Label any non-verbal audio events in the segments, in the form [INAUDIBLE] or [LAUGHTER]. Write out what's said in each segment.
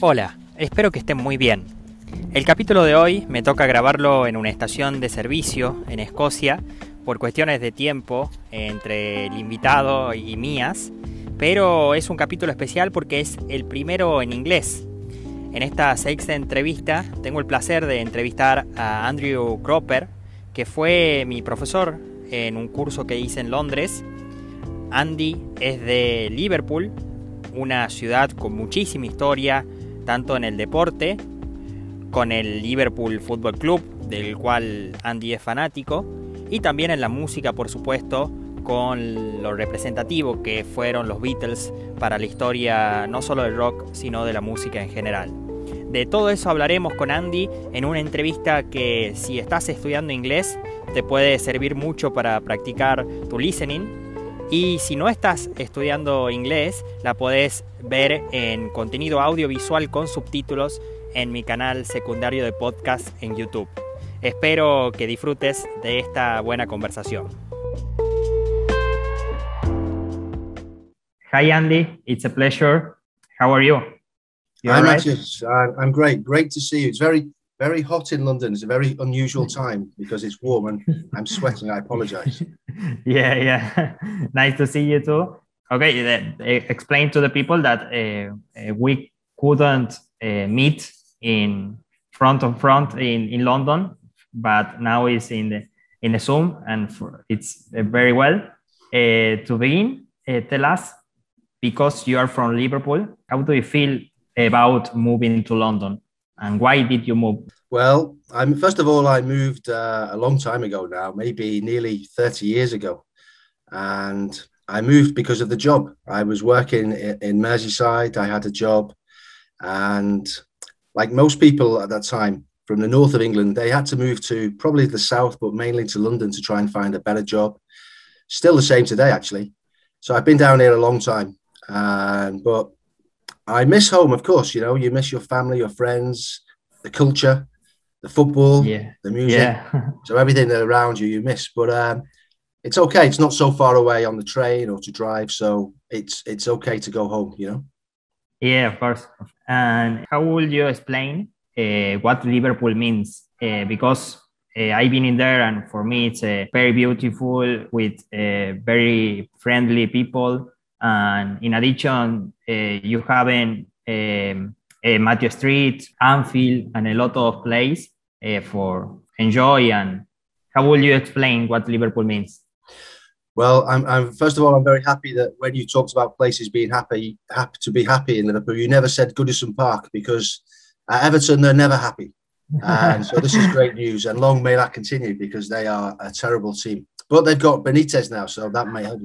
Hola, espero que estén muy bien. El capítulo de hoy me toca grabarlo en una estación de servicio en Escocia por cuestiones de tiempo entre el invitado y mías, pero es un capítulo especial porque es el primero en inglés. En esta sexta entrevista tengo el placer de entrevistar a Andrew Cropper, que fue mi profesor en un curso que hice en Londres. Andy es de Liverpool, una ciudad con muchísima historia, tanto en el deporte, con el Liverpool Football Club, del cual Andy es fanático, y también en la música, por supuesto, con lo representativo que fueron los Beatles para la historia no solo del rock, sino de la música en general. De todo eso hablaremos con Andy en una entrevista que si estás estudiando inglés te puede servir mucho para practicar tu listening y si no estás estudiando inglés, la podés ver en contenido audiovisual con subtítulos en mi canal secundario de podcast en YouTube. Espero que disfrutes de esta buena conversación. Hi Andy, it's a pleasure. How are you? you I'm, right? I'm great. Great to see you. It's very very hot in London. It's a very unusual [LAUGHS] time because it's warm and I'm sweating. I apologize. [LAUGHS] yeah, yeah. [LAUGHS] nice to see you too. Okay, uh, explain to the people that uh, we couldn't uh, meet in front of front in, in London, but now it's in the in the Zoom and for, it's uh, very well. Uh, to begin, tell us because you are from Liverpool, how do you feel about moving to London? And why did you move? Well, I'm first of all, I moved uh, a long time ago now, maybe nearly 30 years ago. And I moved because of the job. I was working in, Merseyside, I had a job. And like most people at that time from the north of England, they had to move to probably the south, but mainly to London to try and find a better job. Still the same today, actually. So I've been down here a long time. Um, but I miss home, of course. You know, you miss your family, your friends, the culture, the football, yeah. the music. Yeah. so everything that around you, you miss. But um, it's okay. It's not so far away on the train or to drive, so it's it's okay to go home. You know. Yeah, of course. And how would you explain uh, what Liverpool means? Uh, because uh, I've been in there, and for me, it's uh, very beautiful with uh, very friendly people and in addition, uh, you have um, uh, Mathew Street, Anfield, and a lot of plays for enjoy. And how will you explain what Liverpool means? Well, I'm, I'm, first of all, I'm very happy that when you talked about places being happy, happy to be happy in Liverpool, you never said Goodison Park because at Everton they're never happy. And so this is great news, and long may that continue because they are a terrible team. But they've got Benitez now, so that may help.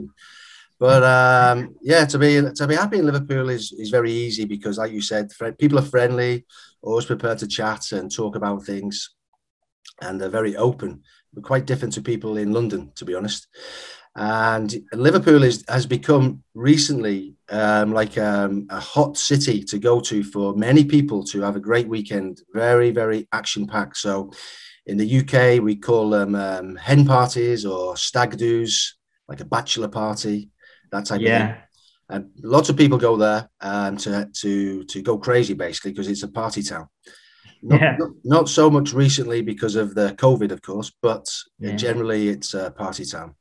But um, yeah, to be to be happy in Liverpool is is very easy because, like you said, people are friendly, always prepared to chat and talk about things, and they're very open. We're quite different to people in London, to be honest. And Liverpool is, has become recently um, like um, a hot city to go to for many people to have a great weekend. Very, very action packed. So in the UK, we call them um, hen parties or stag do's, like a bachelor party that type yeah. of thing. And lots of people go there um, to to to go crazy basically because it's a party town. Not, yeah. not, not, so much recently because of the COVID, of course, but yeah. generally it's a party town.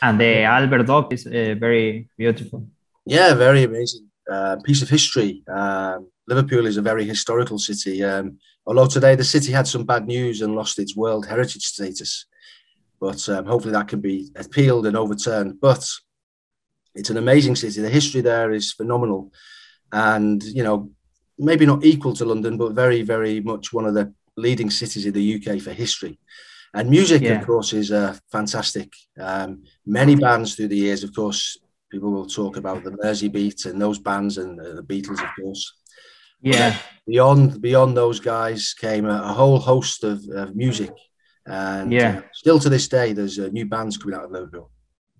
And the Albert Dock is uh, very beautiful. Yeah, very amazing uh, piece of history. Um, Liverpool is a very historical city. Um, although today the city had some bad news and lost its World Heritage status, but um, hopefully that can be appealed and overturned. But it's an amazing city. The history there is phenomenal, and you know maybe not equal to London, but very very much one of the leading cities in the UK for history. And music, yeah. of course, is uh, fantastic. Um, many bands through the years, of course, people will talk about the Merseybeat and those bands and uh, the Beatles, of course. Yeah. Beyond beyond those guys came a, a whole host of, of, music, and yeah, uh, still to this day, there's uh, new bands coming out of Liverpool.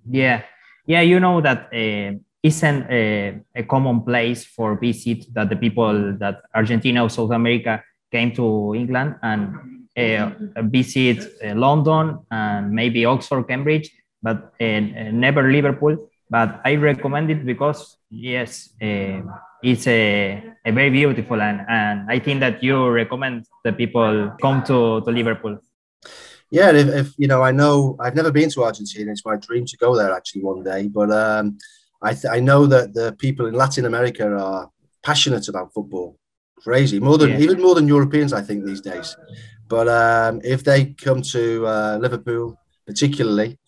Yeah, yeah, you know that uh, isn't a, a, common place for visit that the people that Argentina or South America came to England and uh, visit uh, London and maybe Oxford, Cambridge, but never Liverpool. but I recommend it because yes, it's a, a very beautiful and, and I think that you recommend the people come to, to Liverpool. Yeah, if, if you know, I know I've never been to Argentina. It's my dream to go there actually one day. But um, I th- I know that the people in Latin America are passionate about football, crazy more than yeah. even more than Europeans, I think these days. But um, if they come to uh, Liverpool, particularly,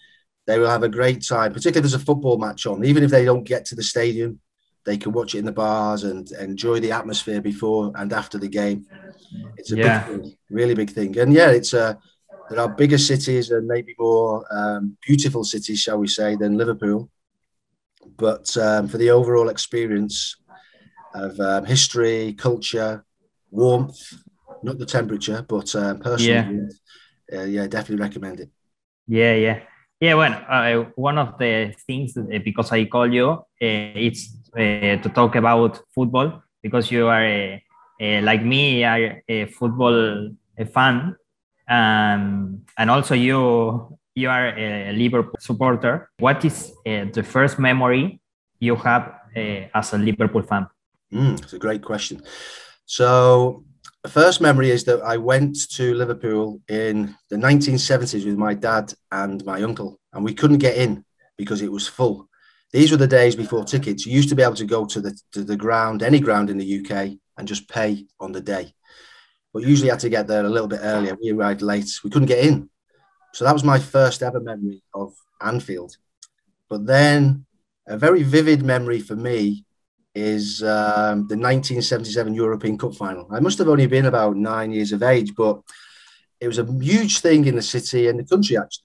they will have a great time. Particularly if there's a football match on, even if they don't get to the stadium, they can watch it in the bars and enjoy the atmosphere before and after the game. It's a yeah. big thing, really big thing. And yeah, it's a uh, there are bigger cities and maybe more um, beautiful cities, shall we say, than Liverpool. But um, for the overall experience of um, history, culture, warmth, not the temperature, but uh, personally, yeah. Uh, yeah, definitely recommend it. Yeah, yeah. Yeah, well, uh, one of the things uh, because I call you, uh, it's uh, to talk about football because you are like me, are a football fan, um, and also you you are a Liverpool supporter. What is the first memory you have as a Liverpool fan? Mm, it's a great question. So the first memory is that I went to Liverpool in the 1970s with my dad and my uncle, and we couldn't get in because it was full. These were the days before tickets. You used to be able to go to the to the ground, any ground in the UK, and just pay on the day. But usually had to get there a little bit earlier. We arrived late. We couldn't get in. So that was my first ever memory of Anfield. But then a very vivid memory for me is um, the 1977 European Cup final. I must have only been about nine years of age, but it was a huge thing in the city and the country actually.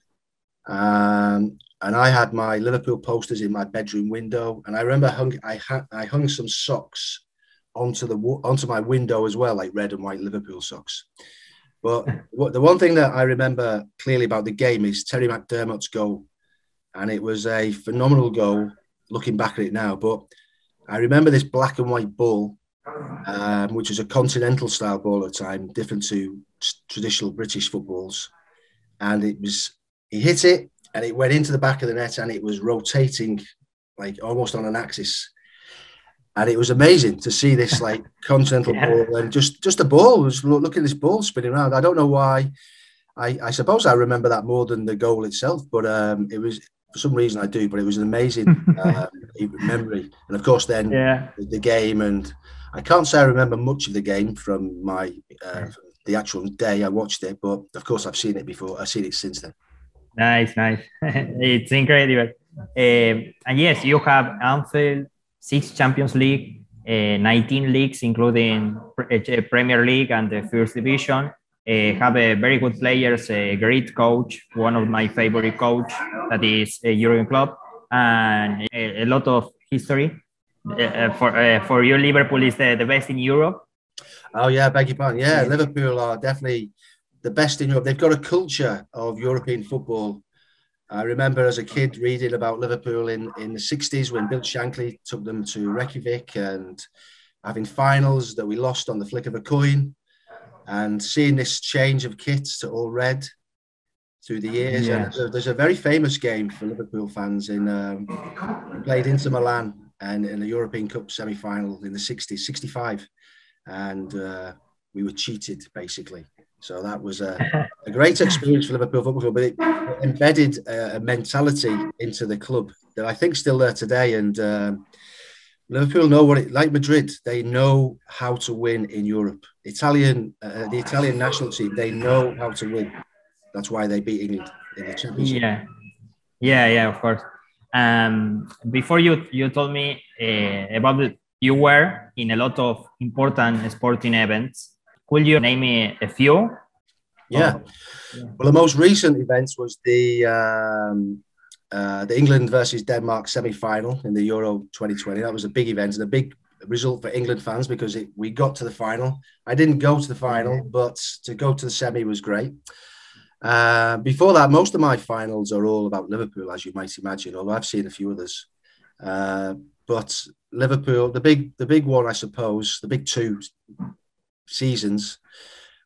Um, and I had my Liverpool posters in my bedroom window, and I remember hung, I, ha- I hung some socks onto the onto my window as well, like red and white Liverpool socks. But [LAUGHS] the one thing that I remember clearly about the game is Terry McDermott's goal, and it was a phenomenal goal. Looking back at it now, but I remember this black and white ball, um, which was a continental style ball at the time, different to traditional British footballs. And it was, he hit it and it went into the back of the net and it was rotating like almost on an axis. And it was amazing to see this like [LAUGHS] continental yeah. ball and just just a ball. was look at this ball spinning around. I don't know why. I, I suppose I remember that more than the goal itself, but um, it was for some reason I do, but it was an amazing uh, [LAUGHS] memory. And of course, then yeah. the, game, and I can't say I remember much of the game from my uh, from the actual day I watched it, but of course I've seen it before. I've seen it since then. Nice, nice. [LAUGHS] it's incredible. Uh, and yes, you have Anfield, six Champions League, uh, 19 leagues, including uh, Premier League and the First Division uh, have a very good players, a great coach, one of my favorite coach that is a Jurgen Klopp, and a, a lot of history. Uh, for uh, for you, Liverpool is the, the best in Europe. Oh yeah, beg your pardon. Yeah, Liverpool are definitely the best in Europe. They've got a culture of European football. I remember as a kid reading about Liverpool in, in the 60s when Bill Shankly took them to Reykjavik and having finals that we lost on the flick of a coin and seeing this change of kits to all red through the years. Yeah. And there's a very famous game for Liverpool fans in um, played Inter Milan and in the European Cup semi-final in the 60s, 65, and uh, we were cheated basically. So that was a, a great experience for Liverpool Football Club, but it embedded a, a, mentality into the club that I think still there today. And um, Liverpool know what it like Madrid. They know how to win in Europe. Italian, uh, the Italian national team, they know how to win. That's why they beat England in the championship. Yeah, yeah, yeah. Of course. Um, before you you told me uh, about you were in a lot of important sporting events. Could you name me a few? Yeah. Oh. Well, the most recent events was the um, uh, the England versus Denmark semi-final in the Euro 2020. That was a big event and a big result for England fans because it, we got to the final. I didn't go to the final, but to go to the semi was great. Uh, before that, most of my finals are all about Liverpool, as you might imagine. Although I've seen a few others, uh, but Liverpool, the big, the big one, I suppose, the big two seasons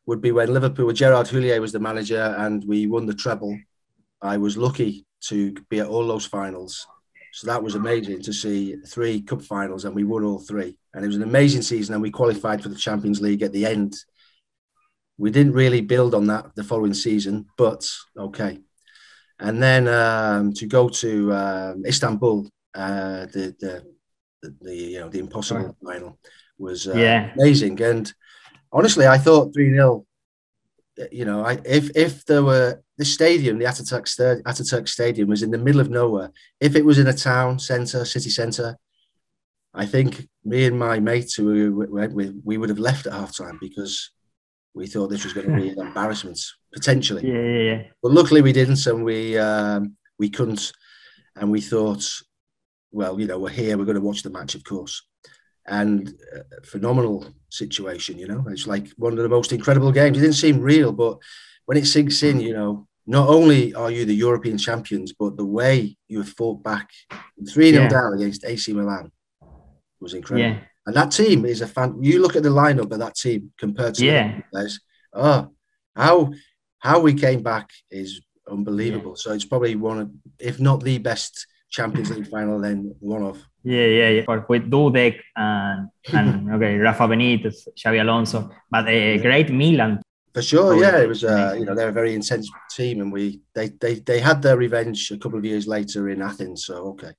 would be when Liverpool, with Gerard Houllier was the manager, and we won the treble. I was lucky to be at all those finals So that was amazing to see three cup finals and we won all three. And it was an amazing season and we qualified for the Champions League at the end. We didn't really build on that the following season, but okay. And then um, to go to um, Istanbul, uh, the, the, the, the, you know, the impossible final was uh, Yeah. amazing. And honestly, I thought 3 0 you know, I, if if there were the stadium, the Ataturk, Sta- Ataturk Stadium was in the middle of nowhere. If it was in a town centre, city centre, I think me and my mates who we went with, we would have left at half time because we thought this was going to be an embarrassment potentially. Yeah, yeah, yeah. But luckily we didn't, and we um, we couldn't, and we thought, well, you know, we're here, we're going to watch the match, of course, and uh, phenomenal situation. You know, it's like one of the most incredible games. It didn't seem real, but when it sinks in, you know, not only are you the European champions, but the way you have fought back three 0 Yeah. down against AC Milan was incredible. Yeah. And that team is a fan. You look at the lineup of that team compared to Yeah. players. Oh, how how we came back is unbelievable. So it's probably one of, if not the best Champions League final, then one off. Yeah, yeah, yeah. Or With Dudek and and [LAUGHS] okay, Rafa Benitez, Xabi Alonso, but a great Milan. For sure, yeah, yeah. it was. Uh, you know, they're a very intense team, and we they they they had their revenge a couple of years later in Athens. So okay,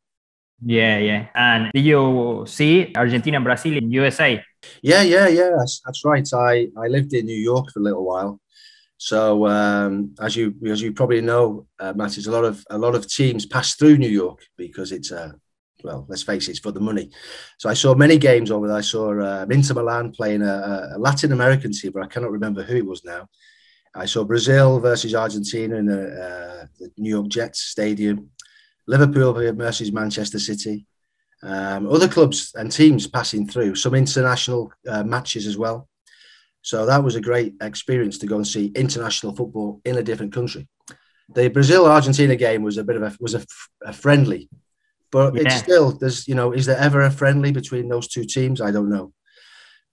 Yeah, yeah. And did you see Argentina and Brazil in USA? yeah, yeah, yeah, that's, that's right. I I lived in New York for a little while, so um, as you as you probably know, uh, Matt, is a lot of a lot of teams pass through New York because it's uh, well, let's face it, it's for the money. So I saw many games over there. I saw uh, Inter Milan playing a, a Latin American team, but I cannot remember who it was now. I saw Brazil versus Argentina in the, uh, the New York Jets Stadium. Liverpool versus Manchester City. Um, other clubs and teams passing through, some international uh, matches as well. So that was a great experience to go and see international football in a different country. The Brazil Argentina game was a bit of a was a, a friendly, but it's still there's you know is there ever a friendly between those two teams? I don't know,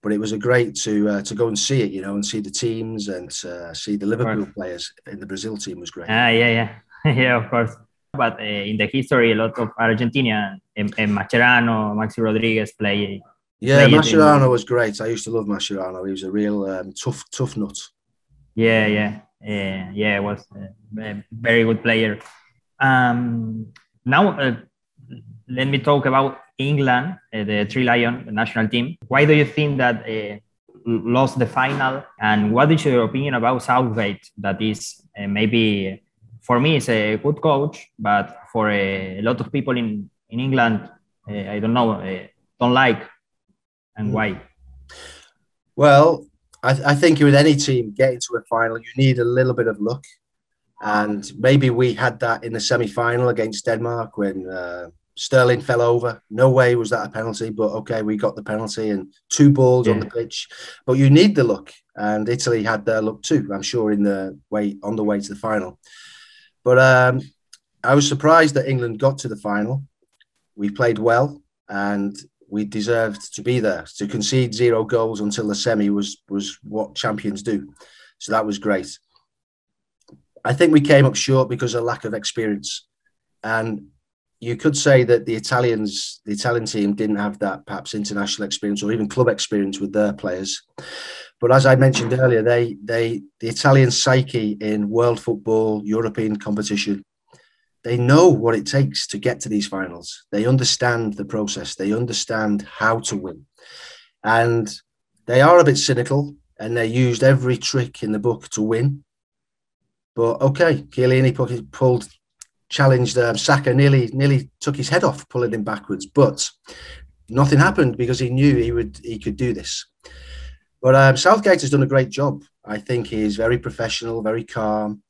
but it was a great to uh, to go and see it, you know, and see the teams and uh, see the Liverpool Right. players in the Brazil team was great. Ah, yeah, yeah, [LAUGHS] yeah, of course. But uh, in the history, a lot of Argentina, and, and Mascherano, Maxi Rodriguez play. Yeah, Mascherano was great. I used to love Mascherano. He was a real um, tough tough nut. Yeah, yeah, yeah, yeah. Was a very good player. Um, now, uh, let me talk about England, uh, the Three Lion national team. Why do you think that uh, lost the final? And what is your opinion about Southgate? That is uh, maybe for me is a good coach, but for a lot of people in in England, uh, I don't know, uh, don't like, and why? Well, I, I think with any team getting to a final, you need a little bit of luck, and maybe we had that in the semi-final against Denmark when uh, Sterling fell over. No way was that a penalty, but okay, we got the penalty and two balls on the pitch. But you need the luck, and Italy had their luck too. I'm sure in the way on the way to the final. But um, I was surprised that England got to the final. We played well, and we deserved to be there. To concede zero goals until the semi was was what champions do. So that was great. I think we came up short because of lack of experience, and you could say that the Italians, the Italian team, didn't have that perhaps international experience or even club experience with their players. But as I mentioned earlier, they they the Italian psyche in world football, European competition, they know what it takes to get to these finals. They understand the process. They understand how to win, and they are a bit cynical. And they used every trick in the book to win. But okay, Chiellini pu- pulled, challenged um, Saka, nearly nearly took his head off, pulling him backwards. But nothing happened because he knew he would he could do this. But um, Southgate has done a great job. I think he is very professional, very calm.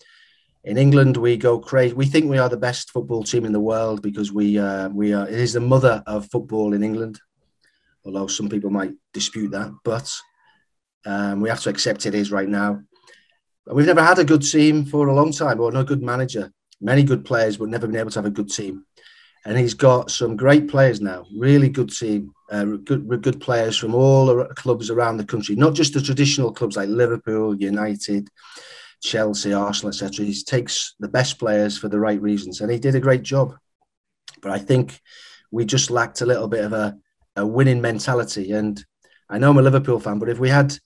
In England, we go crazy. We think we are the best football team in the world because we uh, we are. It is the mother of football in England. Although some people might dispute that, but um, we have to accept it is right now. We've never had a good team for a long time, or no good manager. Many good players, but never been able to have a good team. And he's got some great players now. Really good team, uh, good good players from all the clubs around the country, not just the traditional clubs like Liverpool, United, Chelsea, Arsenal, etc. He takes the best players for the right reasons, and he did a great job. but I think we just lacked a little bit of a, a winning mentality. And I know I'm a Liverpool fan, but if we had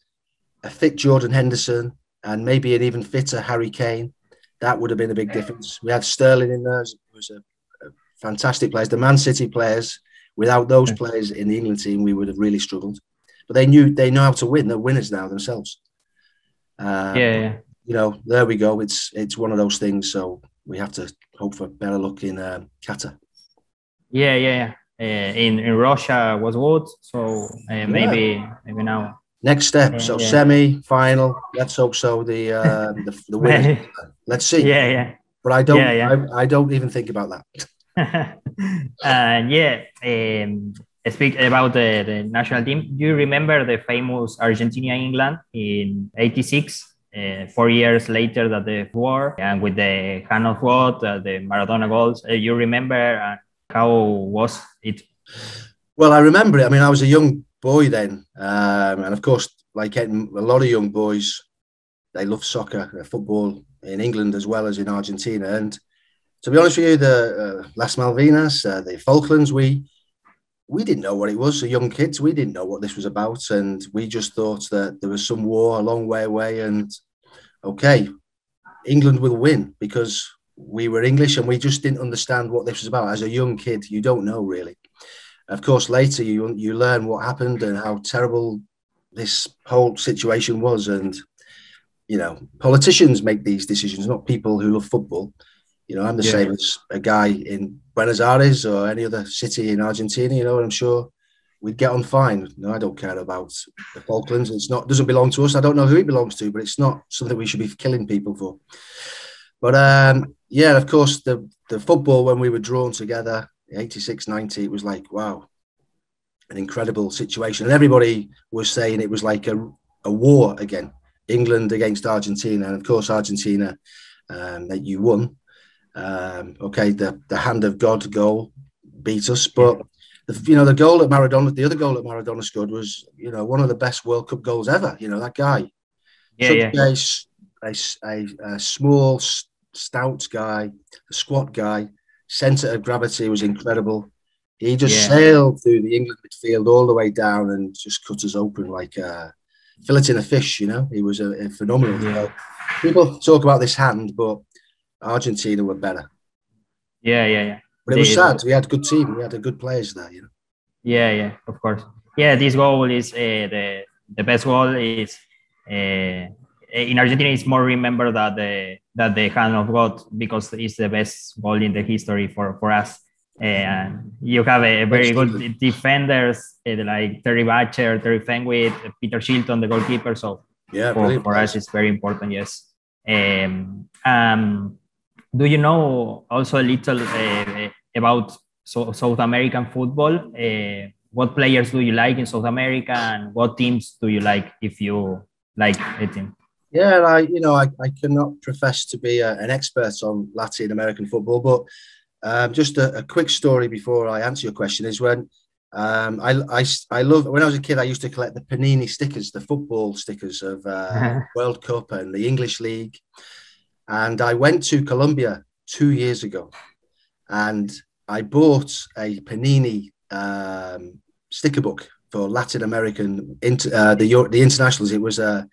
a fit Jordan Henderson and maybe an even fitter Harry Kane, that would have been a big difference. We had Sterling in there, who was a, a fantastic players. The Man City players, without those players in the England team, we would have really struggled. But they knew they know how to win. They're winners now themselves. Um, yeah, yeah, You know, there we go. It's it's one of those things. So we have to hope for better luck in um, Qatar. Yeah, yeah, yeah. Uh, in in Russia was what? So uh, maybe yeah. maybe now. Next step. so yeah. semi final. Let's hope so. The uh, the, the [LAUGHS] winner. Let's see. Yeah, yeah. But I don't. Yeah, yeah. I, I don't even think about that. [LAUGHS] and yeah, um, speak about the, the national team. Do you remember the famous Argentina England in '86? Uh, four years later that the war and with the hand of God, uh, the Maradona goals. Uh, you remember uh, how was it? Well, I remember it. I mean, I was a young boy then, um, and of course, like a lot of young boys, they love soccer, uh, football in England as well as in Argentina. And to be honest with you, the uh, Las Malvinas, the Falklands, we we didn't know what it was. The young kids, we didn't know what this was about, and we just thought that there was some war a long way away, and okay, England will win because we were English and we just didn't understand what this was about. As a young kid, you don't know really. Of course, later you you learn what happened and how terrible this whole situation was. And you know, politicians make these decisions, not people who love football. You know, I'm the yeah. same as a guy in Buenos Aires or any other city in Argentina. You know, and I'm sure we'd get on fine. No, I don't care about the Falklands. It's not doesn't belong to us. I don't know who it belongs to, but it's not something we should be killing people for. But um, yeah, of course, the the football when we were drawn together, 86, 90, it was like wow, an incredible situation, and everybody was saying it was like a a war again, England against Argentina, and of course Argentina, um, that you won. Um, okay, the the hand of God goal beat us, but the, you know the goal that Maradona, the other goal that Maradona scored was you know one of the best World Cup goals ever. You know that guy, yeah, yeah. A, a, a, small, stout guy, a squat guy, centre of gravity was incredible. He just yeah. sailed through the England midfield all the way down and just cut us open like a filleting a fish. You know, he was a, a phenomenal. Yeah. People talk about this hand, but Argentina were better. Yeah, yeah, yeah. But it was sad. We had a good team. We had a good players there. You know. Yeah, yeah, of course. Yeah, this goal is uh, the the best goal is uh, in Argentina. It's more remembered that the that the hand of God because it's the best goal in the history for for us. And you have a very good defenders uh, like Terry Butcher, Terry Fenwick, Peter Shilton, the goalkeeper. So yeah, for, for us, it's very important. Yes. Um, um, do you know also a little uh, about so, South American football? Uh, what players do you like in South America, and what teams do you like if you like a team? Yeah, I you know I, I cannot profess to be a, an expert on Latin American football, but um, just a, a, quick story before I answer your question is when um, I, I, I love when I was a kid I used to collect the Panini stickers, the football stickers of uh, [LAUGHS] World Cup and the English League, and I went to Colombia two years ago, and I bought a Panini um, sticker book for Latin American uh, the the internationals. It was a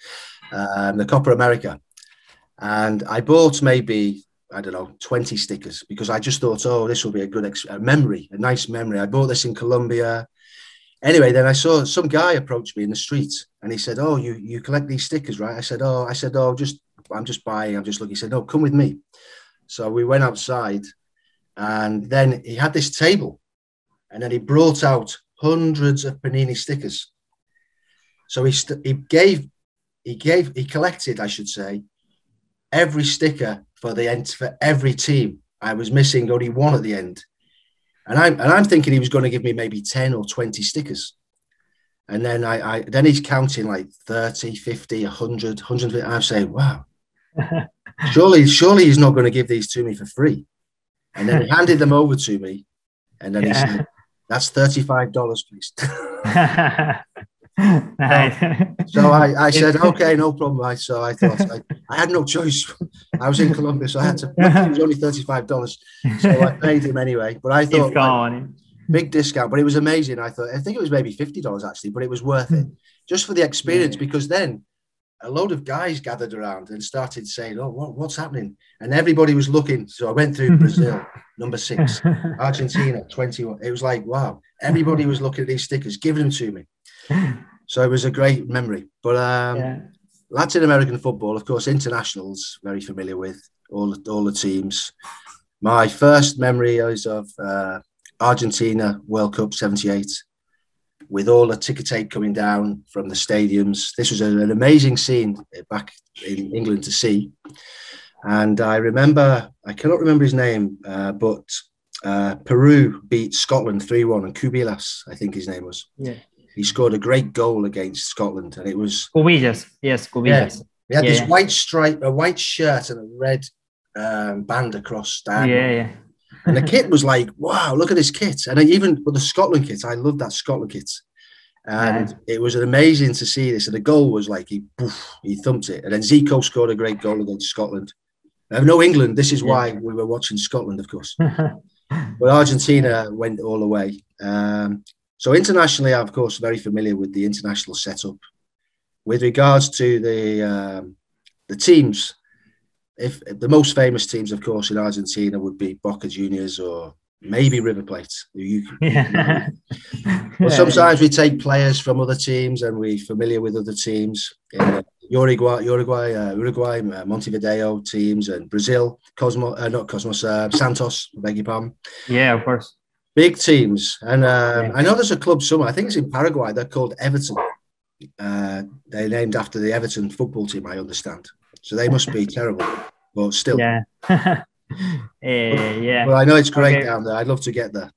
um, the Copa America. And I bought maybe, I don't know, 20 stickers because I just thought, oh, this will be a good a memory, a nice memory. I bought this in Colombia. Anyway, then I saw some guy approach me in the street and he said, oh, you, you collect these stickers, right? I said, oh, I said, oh, just, I'm just buying, I'm just looking. He said, no, come with me. So we went outside and then he had this table and then he brought out hundreds of Panini stickers. So he, st- he gave he gave he collected, I should say, every sticker for the end for every team. I was missing only one at the end. And I'm and I'm thinking he was going to give me maybe 10 or 20 stickers. And then I, I then he's counting like 30, 50, 100, 150. I'm saying, wow. Surely, surely he's not going to give these to me for free. And then he [LAUGHS] handed them over to me. And then yeah. he said, That's $35, please. [LAUGHS] [LAUGHS] so I, I said, okay, no problem. I, so I thought I, I, had no choice. I was in Columbus, so I had to. It was only thirty-five dollars, so I paid him anyway. But I thought big discount, but it was amazing. I thought I think it was maybe fifty dollars actually, but it was worth it hmm. just for the experience Yeah. because then a load of guys gathered around and started saying, "Oh, what, what's happening?" And everybody was looking. So I went through [LAUGHS] Brazil, number six, [LAUGHS] Argentina, twenty-one. It was like, wow, everybody was looking at these stickers, giving them to me. [LAUGHS] So it was a great memory. But um, yeah. Latin American football, of course, internationals, very familiar with all the, all the teams. My first memory is of uh, Argentina World Cup '78, with all the ticker tape coming down from the stadiums. This was an, amazing scene back in England to see. And I remember, I cannot remember his name, uh, but uh, Peru beat Scotland 3 1, and Cubillas, I think his name was. Yeah. He scored a great goal against Scotland, and it was Cubillas. Yes, Cubillas. he had this Yeah. white stripe, a white shirt, and a red um, band across Yeah, yeah. And the [LAUGHS] kit was like, wow, look at this kit. And I even with the Scotland kit, I love that Scotland kit. And it was amazing to see this. And the goal was like he poof, he thumped it. And then Zico scored a great goal against Scotland. Uh, no England. This is Yeah. why we were watching Scotland, of course. [LAUGHS] But Argentina went all the way. Um, so internationally, I'm of course very familiar with the international setup. With regards to the um, the teams, if the most famous teams, of course, in Argentina would be Boca Juniors or maybe River Plate. You, yeah. well, [LAUGHS] sometimes we take players from other teams and we're familiar with other teams. In Uruguay, Uruguay, uh, Uruguay, uh, Montevideo teams, and Brazil, Cosmo, uh, not Cosmos, uh, Santos. I beg your pardon. yeah, of course. Big teams, and um, Yeah. I know there's a club somewhere. I think it's in Paraguay. They're called Everton. Uh, they're named after the Everton football team. I understand. So they must be terrible, but still. Yeah. [LAUGHS] Eh, yeah. Well, I know it's great Okay. down there. I'd love to get there.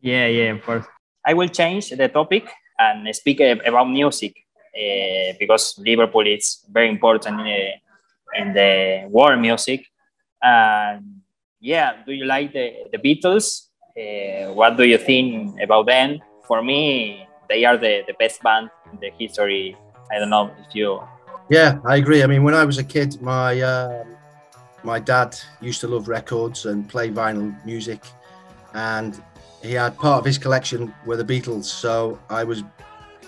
Yeah, yeah, of course. I will change the topic and speak uh, about music uh, because Liverpool is very important in the, in the world music. And yeah, do you like the, the Beatles? Uh, what do you think about them? For me, they are the, the best band in the history. I don't know if you. Yeah, I agree. I mean, when I was a kid, my um my dad used to love records and play vinyl music, and he had part of his collection were the Beatles. So I was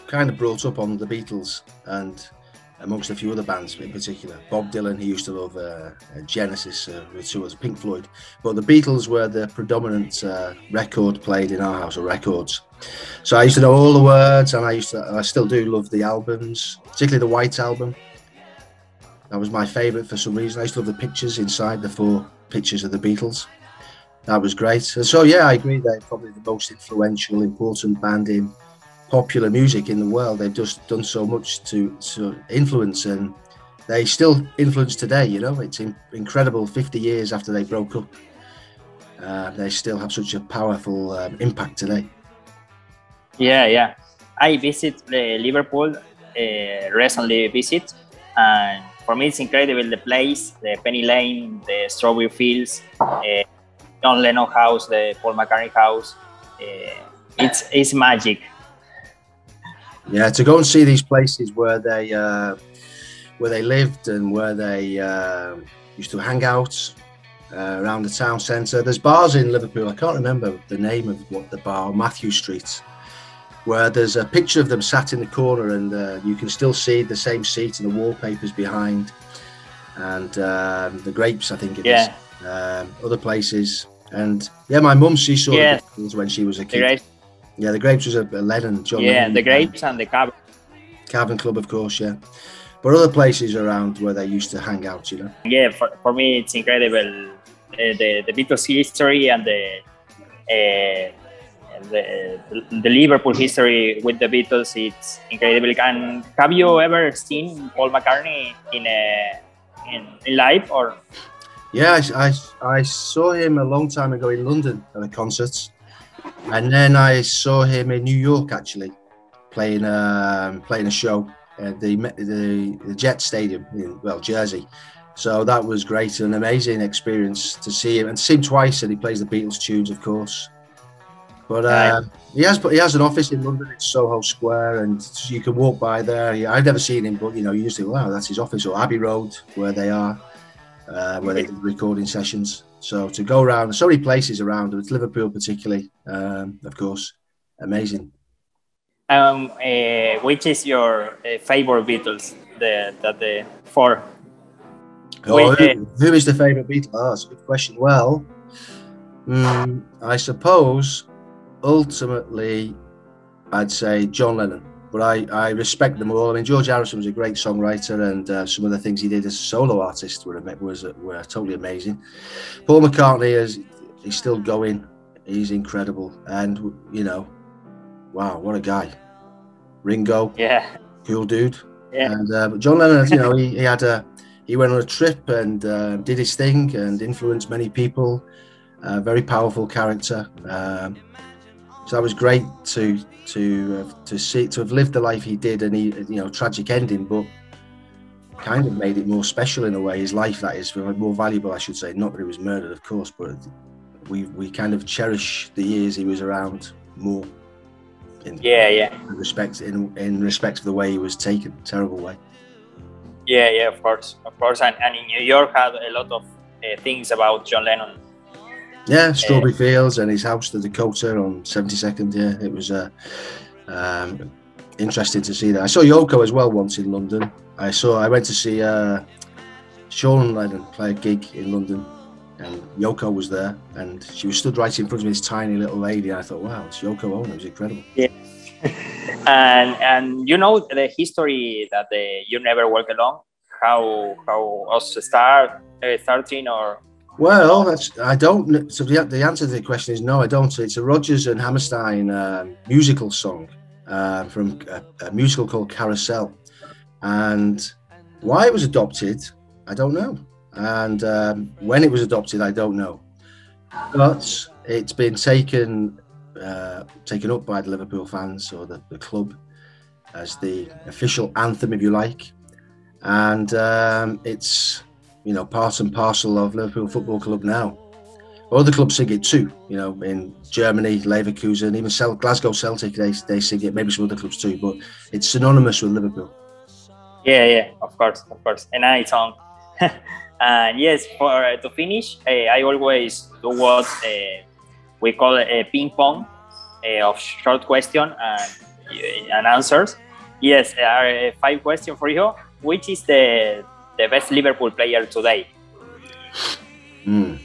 kind of brought up on the Beatles and amongst a few other bands in particular. Bob Dylan, he used to love uh, uh, Genesis, uh, which was Pink Floyd, but the Beatles were the predominant uh, record played in our house, or records. So I used to know all the words, and I used to, I still do love the albums, particularly the White Album. That was my favourite for some reason. I used to love the pictures inside the four pictures of the Beatles. That was great. And so yeah, I agree. They're probably the most influential, important band in popular music in the world. They've just done so much to to influence, and they still influence today. You know, it's in, incredible. Fifty years after they broke up, uh, they still have such a powerful um, impact today. Yeah, yeah. I visit uh, Liverpool uh, recently visit, and for me it's incredible the place, the Penny Lane, the Strawberry Fields, uh, John Lennon House, the Paul McCartney House. Uh, it's it's magic. Yeah, to go and see these places where they uh, where they lived and where they uh, used to hang out uh, around the town centre. There's bars in Liverpool. I can't remember the name of what the bar, Mathew Street, where there's a picture of them sat in the corner, and uh, you can still see the same seat and the wallpapers behind, and um, the grapes. I think it is. Yeah, Um, other places, and yeah, my mum she saw Yeah. the when she was a kid. Yeah, the grapes was a, a Lennon, John Yeah, Lennon the band. grapes and the cab. Cavern Club, of course, yeah. But other places around where they used to hang out, you know. Yeah, for, for me it's incredible. Uh, the the Beatles history and the. Uh, the, the Liverpool history with the Beatles it's incredible. And have you ever seen Paul McCartney in a in, in live or Yeah, I, I, I saw him a long time ago in London at a concert, and then I saw him in New York actually, playing um, playing a show at the the, the Jet Stadium in well Jersey. So that was great, an amazing experience to see him and see him twice. And he plays the Beatles tunes, of course. But Right. um, he has he has an office in London. It's Soho Square, and you can walk by there. He- I've never seen him, but you know, you just think, wow, that's his office, or Abbey Road, where they are. uh, where they did recording sessions. So to go around so many places around, with Liverpool particularly, um, of course, amazing. Um, uh, which is your uh, favorite Beatles? The that the four. Oh, who, who is the favorite Beatles? Oh, that's a good question. Well, mm, I suppose ultimately I'd say John Lennon but I, I respect them all. I mean, George Harrison was a great songwriter, and uh, some of the things he did as a solo artist were was were totally amazing. Paul McCartney is he's still going. He's incredible, and you know, wow, what a guy. Ringo, yeah, cool dude. Yeah. And uh, John Lennon, you know, he, he had a he went on a trip and uh, did his thing and influenced many people. Uh, very powerful character. Um, so that was great to to uh, to see to have lived the life he did, and he you know tragic ending, but kind of made it more special in a way. His life that is more valuable, I should say. Not that he was murdered, of course, but we we kind of cherish the years he was around more. In, yeah, yeah. respect in in respect of the way he was taken, terrible way. Yeah, yeah, of course, of course, and, and in New York had a lot of uh, things about John Lennon yeah, Strawberry Fields and his house, the Dakota on 72nd. Yeah, it was uh, um, interesting to see that. I saw Yoko as well once in London. I saw. I went to see uh, Sean Lennon play a gig in London, and Yoko was there, and she was stood right in front of me, this tiny little lady. And I thought, wow, it's Yoko Ono. It was incredible. Yeah. [LAUGHS] and and you know the history that the You Never Walk Alone, how how us start uh, starting or well, that's I don't. So the, the answer to the question is no, I don't. It's a Rodgers and Hammerstein uh, musical song uh, from a, a, musical called Carousel, and why it was adopted, I don't know, and um, when it was adopted, I don't know, but it's been taken uh, taken up by the Liverpool fans or the, the club as the official anthem, if you like, and um, it's you know, part and parcel of Liverpool Football Club now. Other clubs sing it too, you know, in Germany, Leverkusen, even Cel- Glasgow Celtic, they, they sing it, maybe some other clubs too, but it's synonymous with Liverpool. Yeah, yeah, of course, of course. And I song. [LAUGHS] and yes, for uh, to finish, uh, I always do what uh, we call a ping pong uh, of short question and, uh, and answers. Yes, five questions for you. Which is the the best Liverpool player today? Mm.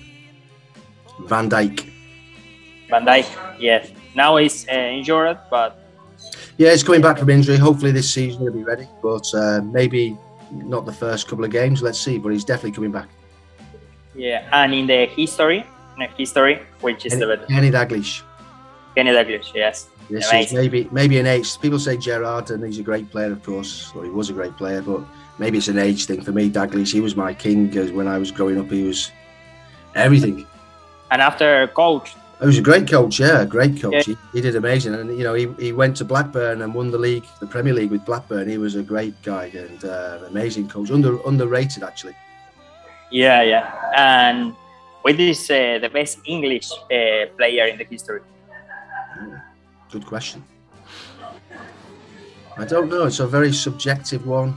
Van Dijk. Van Dijk, yes. Now he's uh, injured, but yeah, he's coming back from injury. Hopefully this season he'll be ready, but uh, maybe not the first couple of games. Let's see, but he's definitely coming back. Yeah, and in the history, in the history, which is Kenny, the Kenny Dalglish. Kenny Dalglish, yes. This is maybe maybe an age. People say Gerrard, and he's a great player, of course, or he was a great player, but maybe it's an age thing for me. Dalglish, he was my king because when I was growing up, he was everything. And after coach, he was a great coach. Yeah, great coach. Yeah. He, he, did amazing, and you know, he, he went to Blackburn and won the league, the Premier League with Blackburn. He was a great guy and uh, amazing coach, under underrated actually. Yeah, yeah, and with this, uh, the best English uh, player in the history. Good question. I don't know. It's a very subjective one.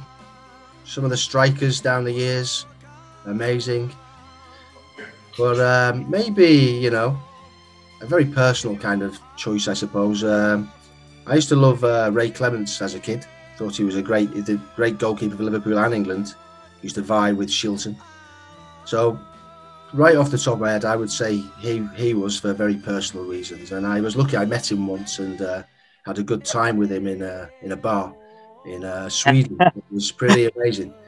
Some of the strikers down the years, amazing. But um, maybe, you know, a very personal kind of choice, I suppose. Um, I used to love uh, Ray Clemence as a kid. Thought he was a great, a great goalkeeper for Liverpool and England. He used to vie with Shilton. So, right off the top of my head, I would say he he was for very personal reasons. And I was lucky. I met him once and uh, had a good time with him in a in a bar in uh, Sweden. [LAUGHS] it was pretty amazing. [LAUGHS]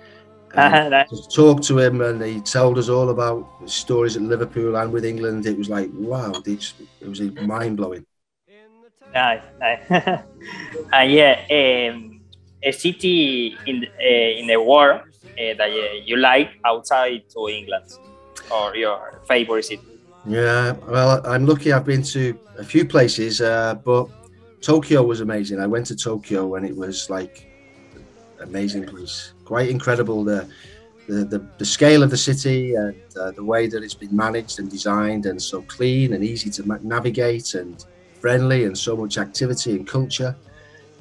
Uh, talked to him and he told us all about the stories at Liverpool and with England. It was like, wow, it was mind blowing. Nice, nice. [LAUGHS] uh, yeah, um, a city in uh, in the world uh, that you like outside to England or your favorite city? Yeah, well, I'm lucky. I've been to a few places, uh, but Tokyo was amazing. I went to Tokyo and it was like amazing place. Quite incredible the the, the, the scale of the city and uh, the way that it's been managed and designed and so clean and easy to navigate and friendly and so much activity and culture.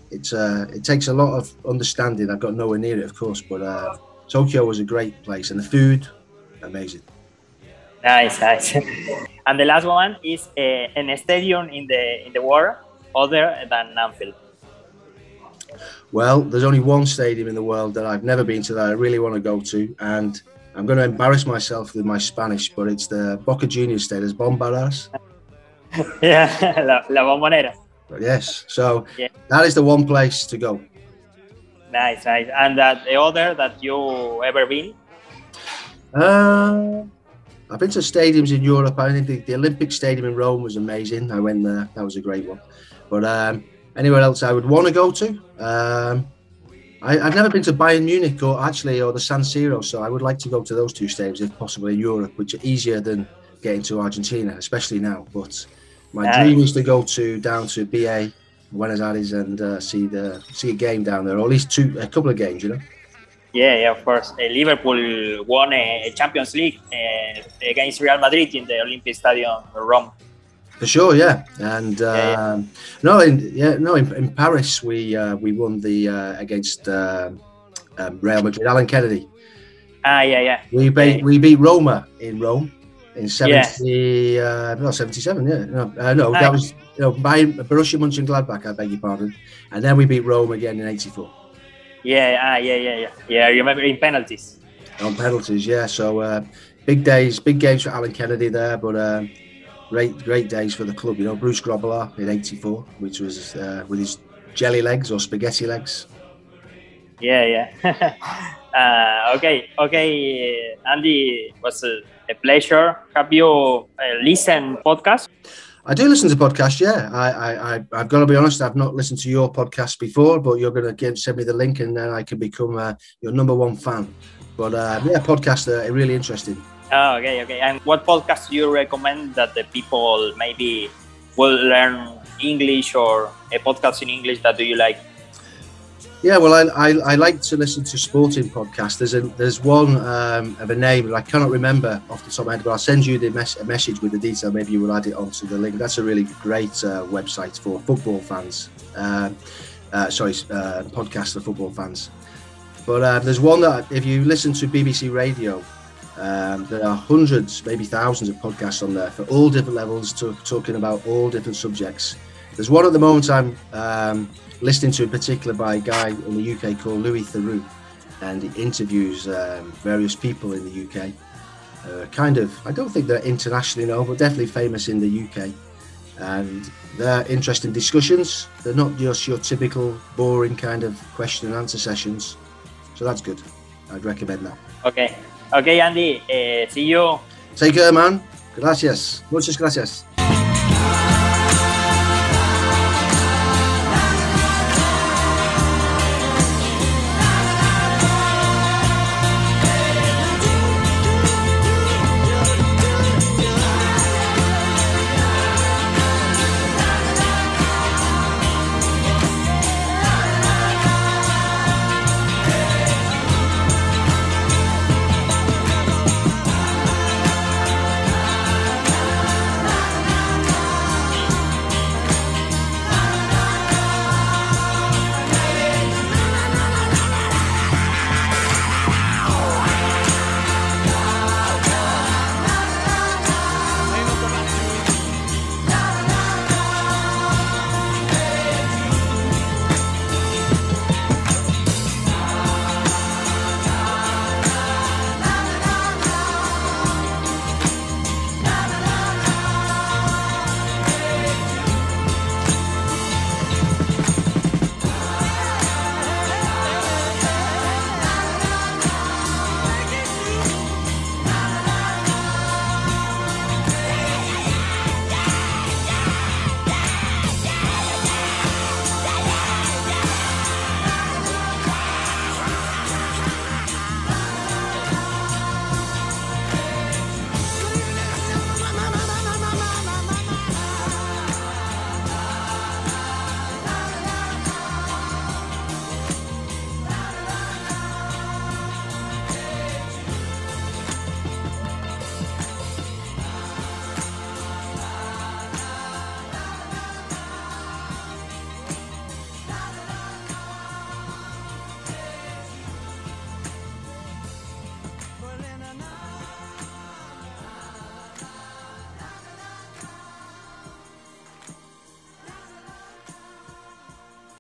It's uh, it takes a lot of understanding. I've got nowhere near it, of course, but uh, Tokyo was a great place and the food amazing. Nice, nice. [LAUGHS] and the last one is uh, an stadium in the in the world other than Anfield. Well, there's only one stadium in the world that I've never been to that I really want to go to, and I'm going to embarrass myself with my Spanish, but it's the Boca Juniors Stadium, Bombaras. [LAUGHS] yeah, la, la Bombonera. Yes, so yeah. that is the one place to go. Nice, nice. And that the other that you ever been? Uh, I've been to stadiums in Europe. I think the, the, Olympic Stadium in Rome was amazing. I went there. That was a great one. But um, anywhere else I would want to go to? Um, I, have never been to Bayern Munich or actually or the San Siro, so I would like to go to those two stadiums if possible in Europe, which are easier than getting to Argentina, especially now. But my dream is to go to down to BA Buenos Aires and uh, see the see a game down there, or at least two, a couple of games, you know. Yeah, yeah, of course. Uh, Liverpool won a Champions League uh, against Real Madrid in the Olympic Stadium, Rome. For sure, yeah, and yeah, yeah. Um, no, in, yeah, no, in, in Paris we uh, we won the uh, against uh, um, Real Madrid. Alan Kennedy. Ah, yeah, yeah. We beat we beat Roma in Rome in seventy, uh, no, seventy-seven. Yeah, no, uh, no that was you know by Borussia Mönchengladbach. I beg your pardon, and then we beat Rome again in '84. Yeah, ah, yeah, yeah, yeah, yeah. I remember in penalties. On penalties, yeah. So uh, big days, big games for Alan Kennedy there, but. Uh, great great days for the club. You know, Bruce Grobbelaar in '84, which was uh, with his jelly legs or spaghetti legs. Yeah, yeah. [LAUGHS] uh, okay, okay, Andy, was a, a pleasure. Have you uh, listened podcast? I do listen to podcasts. Yeah, I, I, I, have got to be honest. I've not listened to your podcast before, but you're going to again send me the link, and then I can become uh, your number one fan. But uh, yeah, podcasts are really interesting. Oh, okay, okay. And what podcast do you recommend that the people maybe will learn English or a podcast in English that do you like? Yeah, well, I, I, I like to listen to sporting podcasts. There's a, there's one um, of a name that I cannot remember off the top of my head, but I'll send you the mes- a message with the detail. Maybe you will add it onto the link. That's a really great uh, website for football fans. Uh, uh, sorry, uh, podcast for football fans. But uh, there's one that if you listen to BBC Radio, um, there are hundreds, maybe thousands of podcasts on there for all different levels, to, talking about all different subjects. There's one at the moment I'm um, listening to in particular by a guy in the UK called Louis Theroux, and he interviews um, various people in the UK. Uh, kind of, I don't think they're internationally known, but definitely famous in the UK. And they're interesting discussions. They're not just your typical boring kind of question and answer sessions. So that's good. I'd recommend that. Okay. Ok, Andy, eh, see you. Take care, man. Gracias. Muchas gracias.